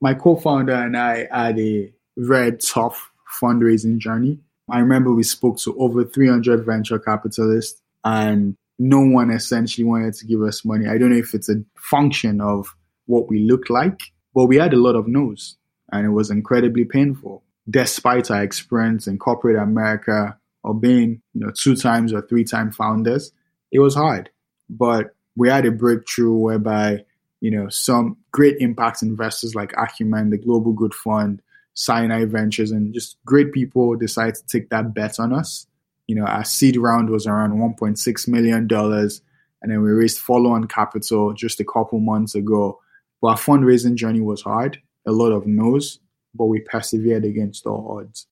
my co-founder and I had a very tough fundraising journey. I remember we spoke to over 300 venture capitalists and no one essentially wanted to give us money. I don't know if it's a function of what we look like, but we had a lot of no's and it was incredibly painful. Despite our experience in corporate America or being, you know, two times or three time founders, it was hard. But we had a breakthrough whereby, you know, some great impact investors like Acumen, the Global Good Fund, Sinai Ventures, and just great people decided to take that bet on us. You know, our seed round was around $1.6 million. And then we raised follow on capital just a couple months ago. But our fundraising journey was hard, a lot of no's, but we persevered against all odds.